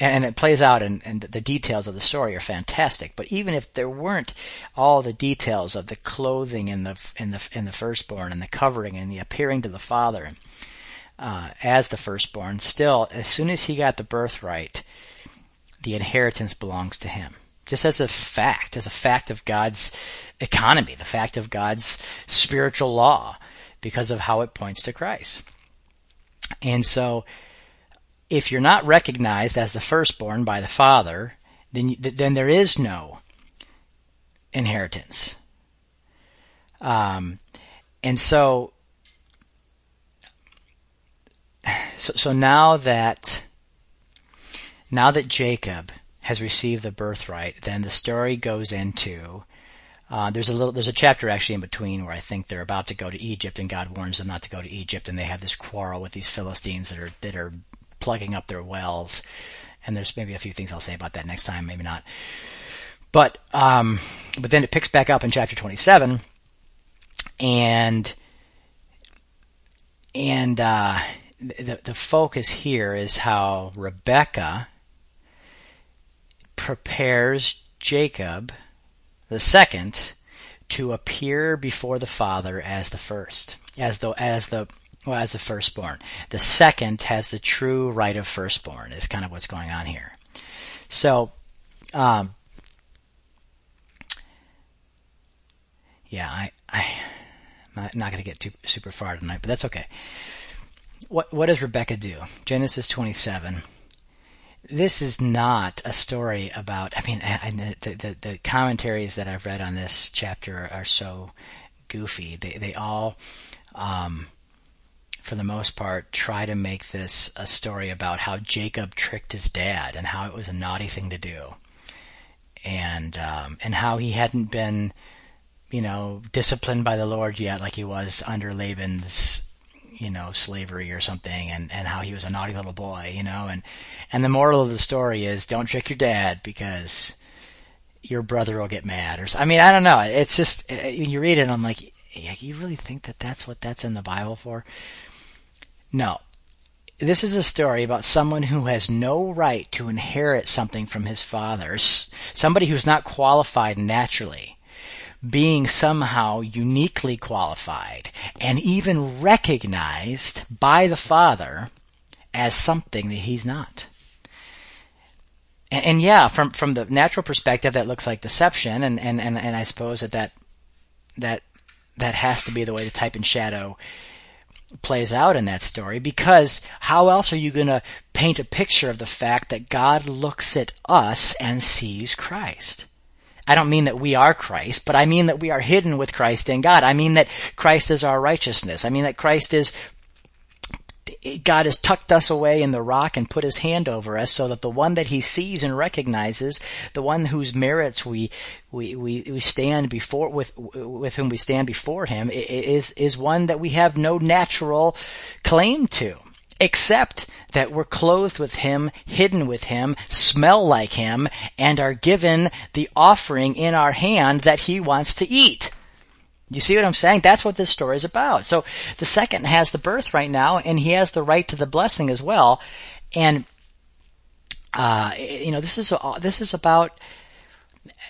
and, it plays out and, and the details of the story are fantastic. But even if there weren't all the details of the clothing in the, in the, in the firstborn and the covering and the appearing to the father, uh, as the firstborn, still, as soon as he got the birthright, the inheritance belongs to him just as a fact, as a fact of God's economy, the fact of God's spiritual law, because of how it points to Christ. And so, if you're not recognized as the firstborn by the Father, then then there is no inheritance. Um, and so, so, so now that now that Jacob has received the birthright, then the story goes into uh, there's a little there's a chapter actually in between where I think they're about to go to Egypt and God warns them not to go to Egypt and they have this quarrel with these Philistines that are that are plugging up their wells. And there's maybe a few things I'll say about that next time, maybe not. But um, but then it picks back up in chapter 27, and and uh, the the focus here is how Rebecca prepares Jacob the second to appear before the father as the first, as the as the well, as the firstborn. The second has the true right of firstborn, is kind of what's going on here. So, um, yeah, I, I, I'm not going to get too super far tonight, but that's okay. What what does Rebecca do? Genesis 27. This is not a story about. I mean, I, the, the the commentaries that I've read on this chapter are so goofy. They they all, um, for the most part, try to make this a story about how Jacob tricked his dad and how it was a naughty thing to do, and um, and how he hadn't been you know, disciplined by the Lord yet, like he was under Laban's, you know, slavery or something, and, and how he was a naughty little boy, you know, and, and the moral of the story is don't trick your dad because your brother will get mad or, I mean, I don't know. It's just, eh, eh, when you read it I'm like, you really think that that's what that's in the Bible for? No. This is a story about someone who has no right to inherit something from his father, somebody who's not qualified naturally being somehow uniquely qualified and even recognized by the Father as something that he's not. And, and, yeah, from from the natural perspective, that looks like deception, and, and, and, and I suppose that, that that that has to be the way the type and shadow plays out in that story because how else are you going to paint a picture of the fact that God looks at us and sees Christ? I don't mean that we are Christ, but I mean that we are hidden with Christ in God. I mean that Christ is our righteousness. I mean that Christ is God has tucked us away in the rock and put his hand over us so that the one that he sees and recognizes, the one whose merits we, we, we, we stand before, with, with whom we stand before him is, is one that we have no natural claim to except that we're clothed with Him, hidden with Him, smell like Him, and are given the offering in our hand that He wants to eat. You see what I'm saying? That's what this story is about. So the second has the birth right now, and he has the right to the blessing as well. And uh, you know, this is this is about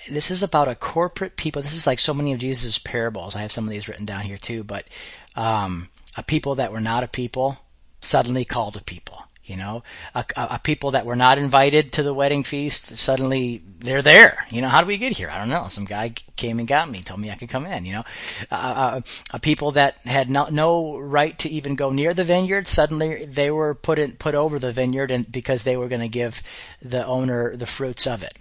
this is about a corporate people. This is like so many of Jesus' parables. I have some of these written down here too, but um, a people that were not a people suddenly called a people. You know, a, a, people that were not invited to the wedding feast suddenly they're there. You know, how do we get here? I don't know. Some guy came and got me, told me I could come in. You know, uh, uh, people that had no, no right to even go near the vineyard suddenly they were put in, put over the vineyard, and because they were going to give the owner the fruits of it.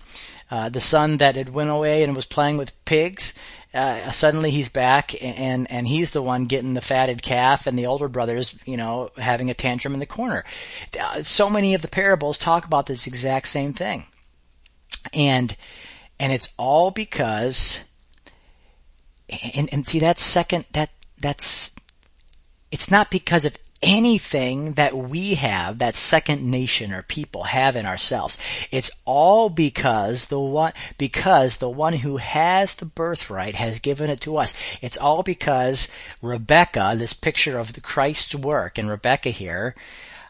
Uh, the son that had went away and was playing with pigs uh, suddenly he's back and and he's the one getting the fatted calf and the older brothers you know having a tantrum in the corner. Uh, so many of the parables talk about this exact same thing. And and it's all because and and see that second that that's it's not because of anything that we have, that second nation or people have in ourselves. It's all because the one, because the one who has the birthright has given it to us. It's all because Rebecca, this picture of the Christ's work, and Rebecca here,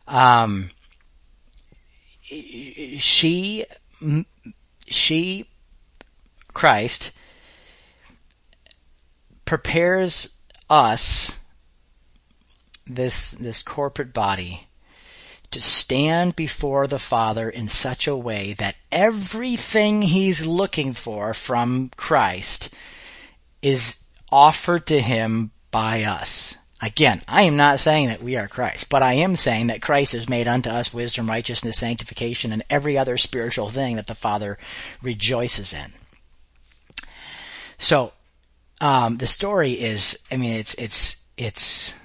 um, she, she, Christ, prepares us this this corporate body to stand before the Father in such a way that everything he's looking for from Christ is offered to him by us. Again, I am not saying that we are Christ, but I am saying that Christ has made unto us wisdom, righteousness, sanctification, and every other spiritual thing that the Father rejoices in. So, um, the story is, I mean, it's, it's, it's,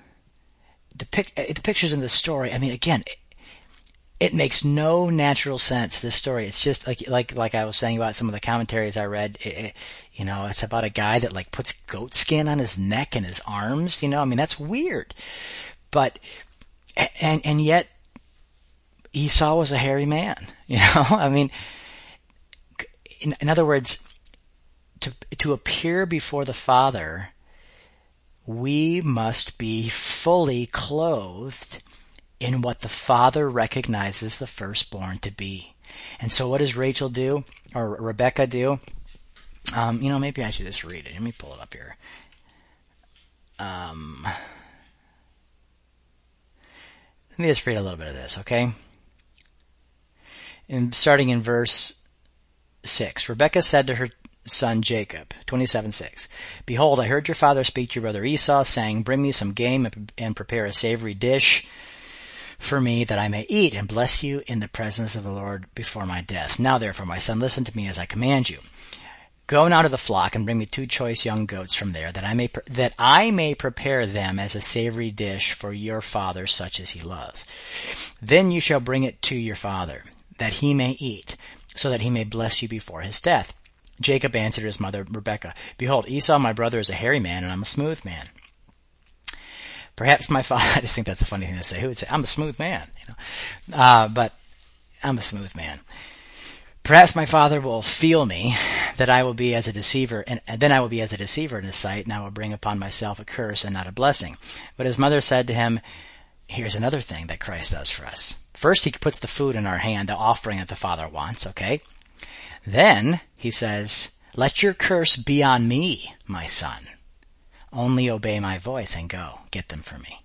the, uh, the pictures in the story, I mean, again, it, it makes no natural sense. This story, it's just like like like I was saying about some of the commentaries I read. It, it, you know, it's about a guy that like puts goat skin on his neck and his arms. You know, I mean that's weird, but and and yet Esau was a hairy man. You know, I mean, in, in other words, to to appear before the Father we must be fully clothed in what the Father recognizes the firstborn to be. And so, what does Rachel do, or Rebecca do? Um, you know, maybe I should just read it. Let me pull it up here. Um, Let me just read a little bit of this, okay? And starting in verse 6. Rebecca said to her son Jacob, 27:6. Behold, I heard your father speak to your brother Esau, saying, Bring me some game and prepare a savory dish for me that I may eat and bless you in the presence of the Lord before my death. Now therefore, my son, listen to me as I command you. Go now to the flock and bring me two choice young goats from there, that I may pre- that I may prepare them as a savory dish for your father, such as he loves. Then you shall bring it to your father, that he may eat, so that he may bless you before his death. Jacob answered his mother Rebekah, Behold, Esau my brother is a hairy man, and I'm a smooth man. Perhaps my father, I just think that's a funny thing to say. Who would say, I'm a smooth man, you know? Uh, but I'm a smooth man. Perhaps my father will feel me that I will be as a deceiver, and, and, then I will be as a deceiver in his sight, and I will bring upon myself a curse and not a blessing. But his mother said to him, Here's another thing that Christ does for us. First, he puts the food in our hand, the offering that the Father wants, okay? Then he says, Let your curse be on me, my son. Only obey my voice and go. Get them for me.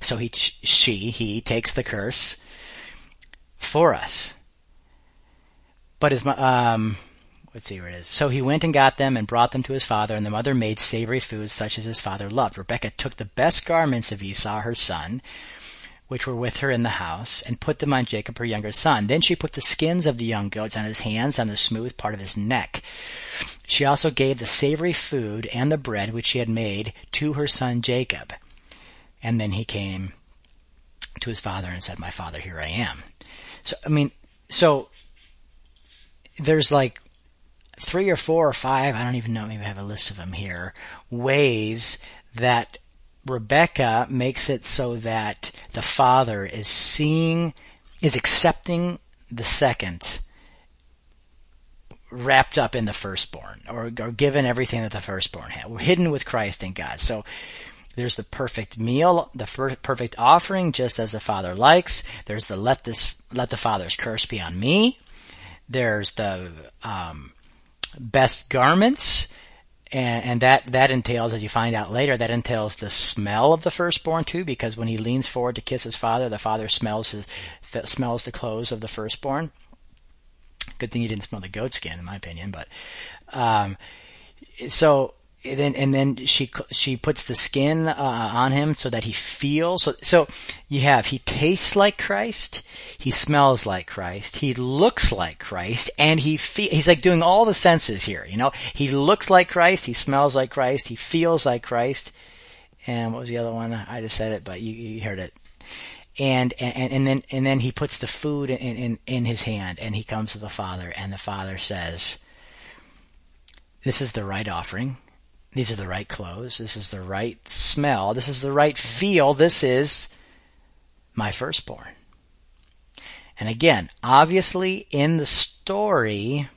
So he, she, he takes the curse for us. But his, um, let's see where it is. So he went and got them and brought them to his father, and the mother made savory foods such as his father loved. Rebekah took the best garments of Esau, her son, which were with her in the house, and put them on Jacob her younger son. Then she put the skins of the young goats on his hands, on the smooth part of his neck. She also gave the savory food and the bread which she had made to her son Jacob. And then he came to his father and said, My father, here I am. So, I mean, so there's like three or four or five, I don't even know, maybe I have a list of them here, ways that Rebecca makes it so that the father is seeing, is accepting the second wrapped up in the firstborn or, or given everything that the firstborn had. We're hidden with Christ in God. So there's the perfect meal, the perfect offering, just as the Father likes. There's the let this, let the Father's curse be on me. There's the, um, best garments and, and that that entails, as you find out later, that entails the smell of the firstborn too, because when he leans forward to kiss his father, the father smells his smells the clothes of the firstborn. Good thing you didn't smell the goat skin, in my opinion. But um, so and then and then she she puts the skin uh, on him so that he feels so so you have he tastes like Christ he smells like Christ he looks like Christ and he fe- he's like doing all the senses here you know? He looks like Christ he smells like Christ he feels like Christ and what was the other one? I just said it but you, you heard it. And, and and then and then he puts the food in, in in his hand and he comes to the father and the father says this is the right offering these are the right clothes. This is the right smell. This is the right feel. This is my firstborn. And again, obviously in the story,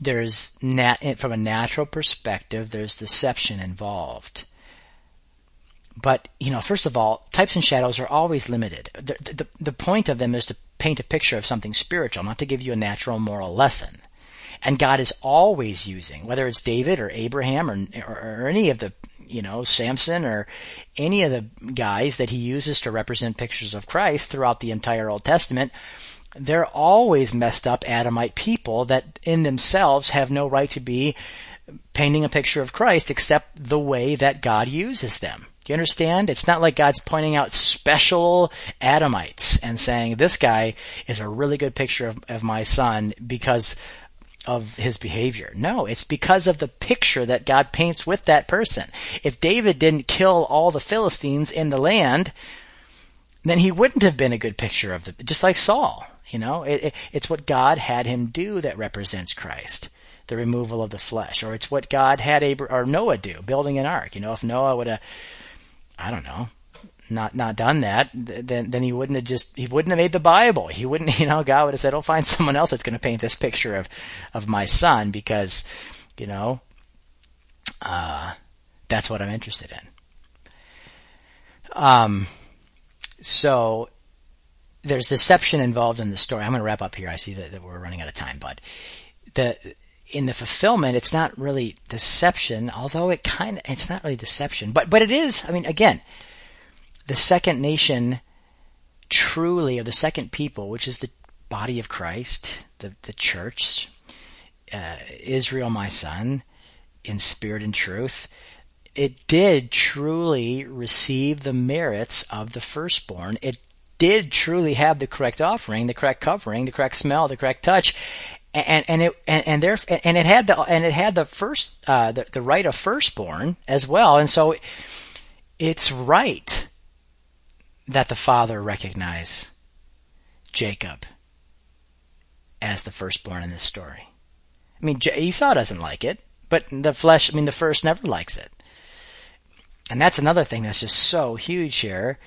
there's nat- from a natural perspective, there's deception involved. But, you know, first of all, types and shadows are always limited. The, the, the point of them is to paint a picture of something spiritual, not to give you a natural moral lesson. And God is always using, whether it's David or Abraham or, or, or any of the, you know, Samson or any of the guys that he uses to represent pictures of Christ throughout the entire Old Testament, they're always messed up Adamite people that in themselves have no right to be painting a picture of Christ except the way that God uses them. Do you understand? It's not like God's pointing out special Adamites and saying, this guy is a really good picture of, of my son because of his behavior. No, it's because of the picture that God paints with that person. If David didn't kill all the Philistines in the land, then he wouldn't have been a good picture of the, just like Saul. You know, it, it, it's what God had him do that represents Christ, the removal of the flesh, or it's what God had Abraham or Noah do, building an ark. You know, if Noah would have, I don't know, not not done that, then then he wouldn't have just he wouldn't have made the Bible. He wouldn't, you know, God would have said, "Oh, find someone else that's going to paint this picture of of my son because, you know, uh, that's what I'm interested in." Um, so there's deception involved in the story. I'm going to wrap up here. I see that, that we're running out of time, but the in the fulfillment, it's not really deception, although it kind of it's not really deception, but but it is. I mean, again the second nation truly, or the second people, which is the body of Christ, the, the church, uh, Israel, my son, in spirit and truth, it did truly receive the merits of the firstborn. It did truly have the correct offering, the correct covering, the correct smell, the correct touch, and and it and, and there and it had the and it had the first uh, the the right of firstborn as well, and so it's right that the father recognize Jacob as the firstborn in this story. I mean, Esau doesn't like it, but the flesh, I mean, the first never likes it. And that's another thing that's just so huge here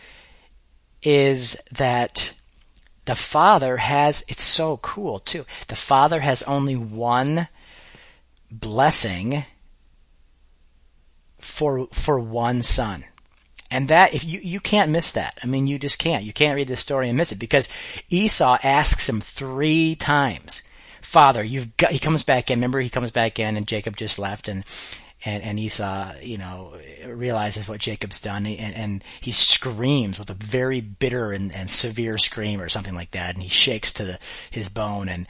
is that the father has, it's so cool too. The father has only one blessing for, for one son. And that, if you, you can't miss that. I mean, you just can't. You can't read this story and miss it because Esau asks him three times, Father, you've got, he comes back in. Remember, he comes back in and Jacob just left and, and, and Esau, you know, realizes what Jacob's done and, and he screams with a very bitter and, and severe scream or something like that. And he shakes to the, his bone and,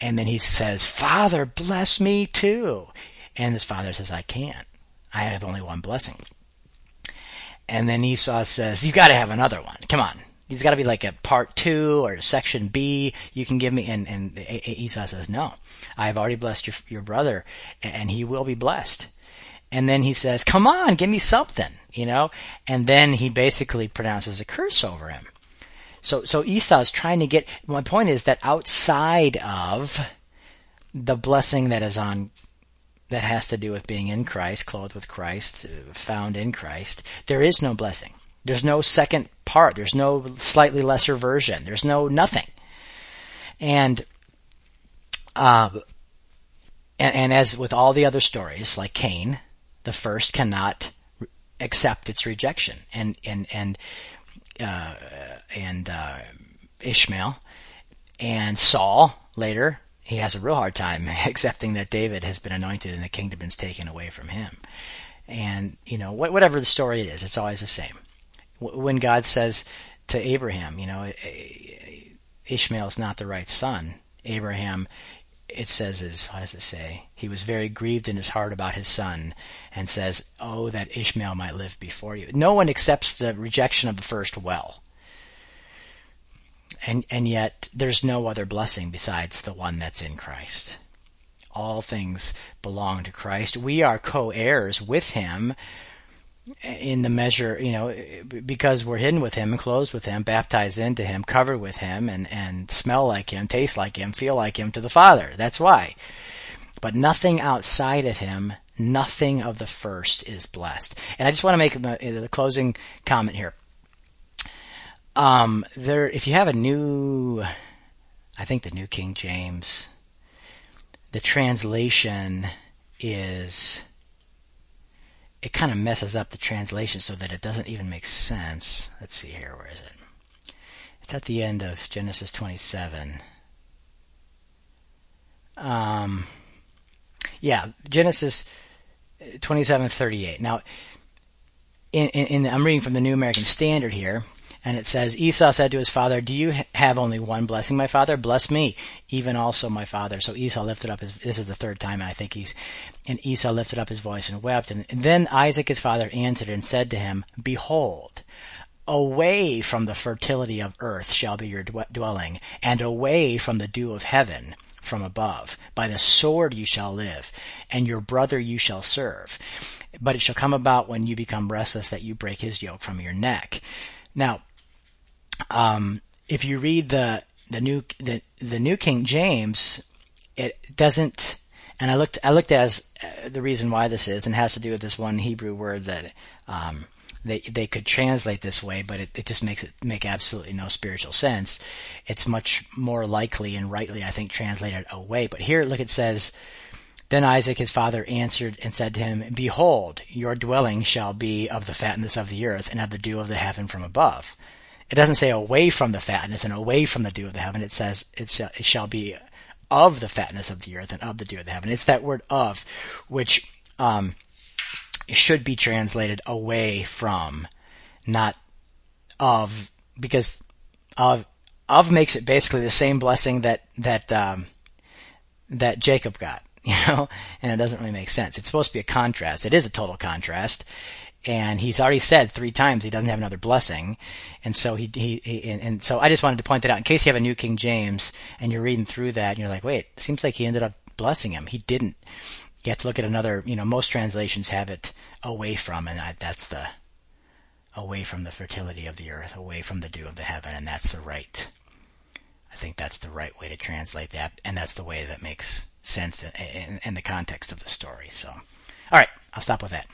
and then he says, Father, bless me too. And his father says, I can't. I have only one blessing. And then Esau says, You've got to have another one. Come on." He's got to be like a part two or section B. You can give me, and, and Esau says, no, I've already blessed your, your brother and he will be blessed. And then he says, come on, give me something, you know? And then he basically pronounces a curse over him. So, so is trying to get, my point is that outside of the blessing that is on that has to do with being in Christ, clothed with Christ, found in Christ, there is no blessing. There's no second part. There's no slightly lesser version. There's no nothing. And, uh, and, and as with all the other stories, like Cain, the first cannot accept its rejection, and and and uh, and uh, Ishmael and Saul later he has a real hard time accepting that David has been anointed and the kingdom is taken away from him. And, you know, whatever the story is, it's always the same. When God says to Abraham, you know, Ishmael is not the right son, Abraham, it says is, how does it say? He was very grieved in his heart about his son and says, oh, that Ishmael might live before you. No one accepts the rejection of the first well and and yet there's no other blessing besides the one that's in Christ. All things belong to Christ. We are co-heirs with him in the measure, you know, because we're hidden with him clothed with him, baptized into him, covered with him and and smell like him, taste like him, feel like him to the Father. That's why. But nothing outside of him, nothing of the first is blessed. And I just want to make the closing comment here. Um, there, if you have a new, I think the New King James, the translation is, it kind of messes up the translation so that it doesn't even make sense. Let's see here, where is it? It's at the end of Genesis 27. Um, yeah, Genesis 27:38. Now, in, in, in the, I'm reading from the New American Standard here and it says, Esau said to his father, Do you have only one blessing, my father? Bless me, even also my father. So Esau lifted up his, this is the third time I think he's, and Esau lifted up his voice and wept. And, then Isaac his father answered and said to him, Behold, away from the fertility of earth shall be your dwelling, and away from the dew of heaven from above. By the sword you shall live, and your brother you shall serve. But it shall come about when you become restless that you break his yoke from your neck. Now, um, if you read the the new the the New King James, it doesn't. And I looked I looked as uh, the reason why this is, and has to do with this one Hebrew word that um, they they could translate this way, but it, it just makes it make absolutely no spiritual sense. It's much more likely and rightly, I think, translated away. But here, look, it says. Then Isaac his father answered and said to him, Behold, your dwelling shall be of the fatness of the earth and of the dew of the heaven from above. It doesn't say away from the fatness and away from the dew of the heaven. It says it shall be of the fatness of the earth and of the dew of the heaven. It's that word of, which um, should be translated away from, not of because of of makes it basically the same blessing that that um, that Jacob got, you know, and it doesn't really make sense. It's supposed to be a contrast. It is a total contrast, and he's already said three times he doesn't have another blessing, and so he he, he and, and, so I just wanted to point that out in case you have a New King James and you're reading through that and you're like, wait, it seems like he ended up blessing him. He didn't. You have to look at another. You know, most translations have it away from, and I, that's the away from the fertility of the earth, away from the dew of the heaven, and that's the right. I think that's the right way to translate that, and that's the way that makes sense in, in, in the context of the story. So, all right, I'll stop with that.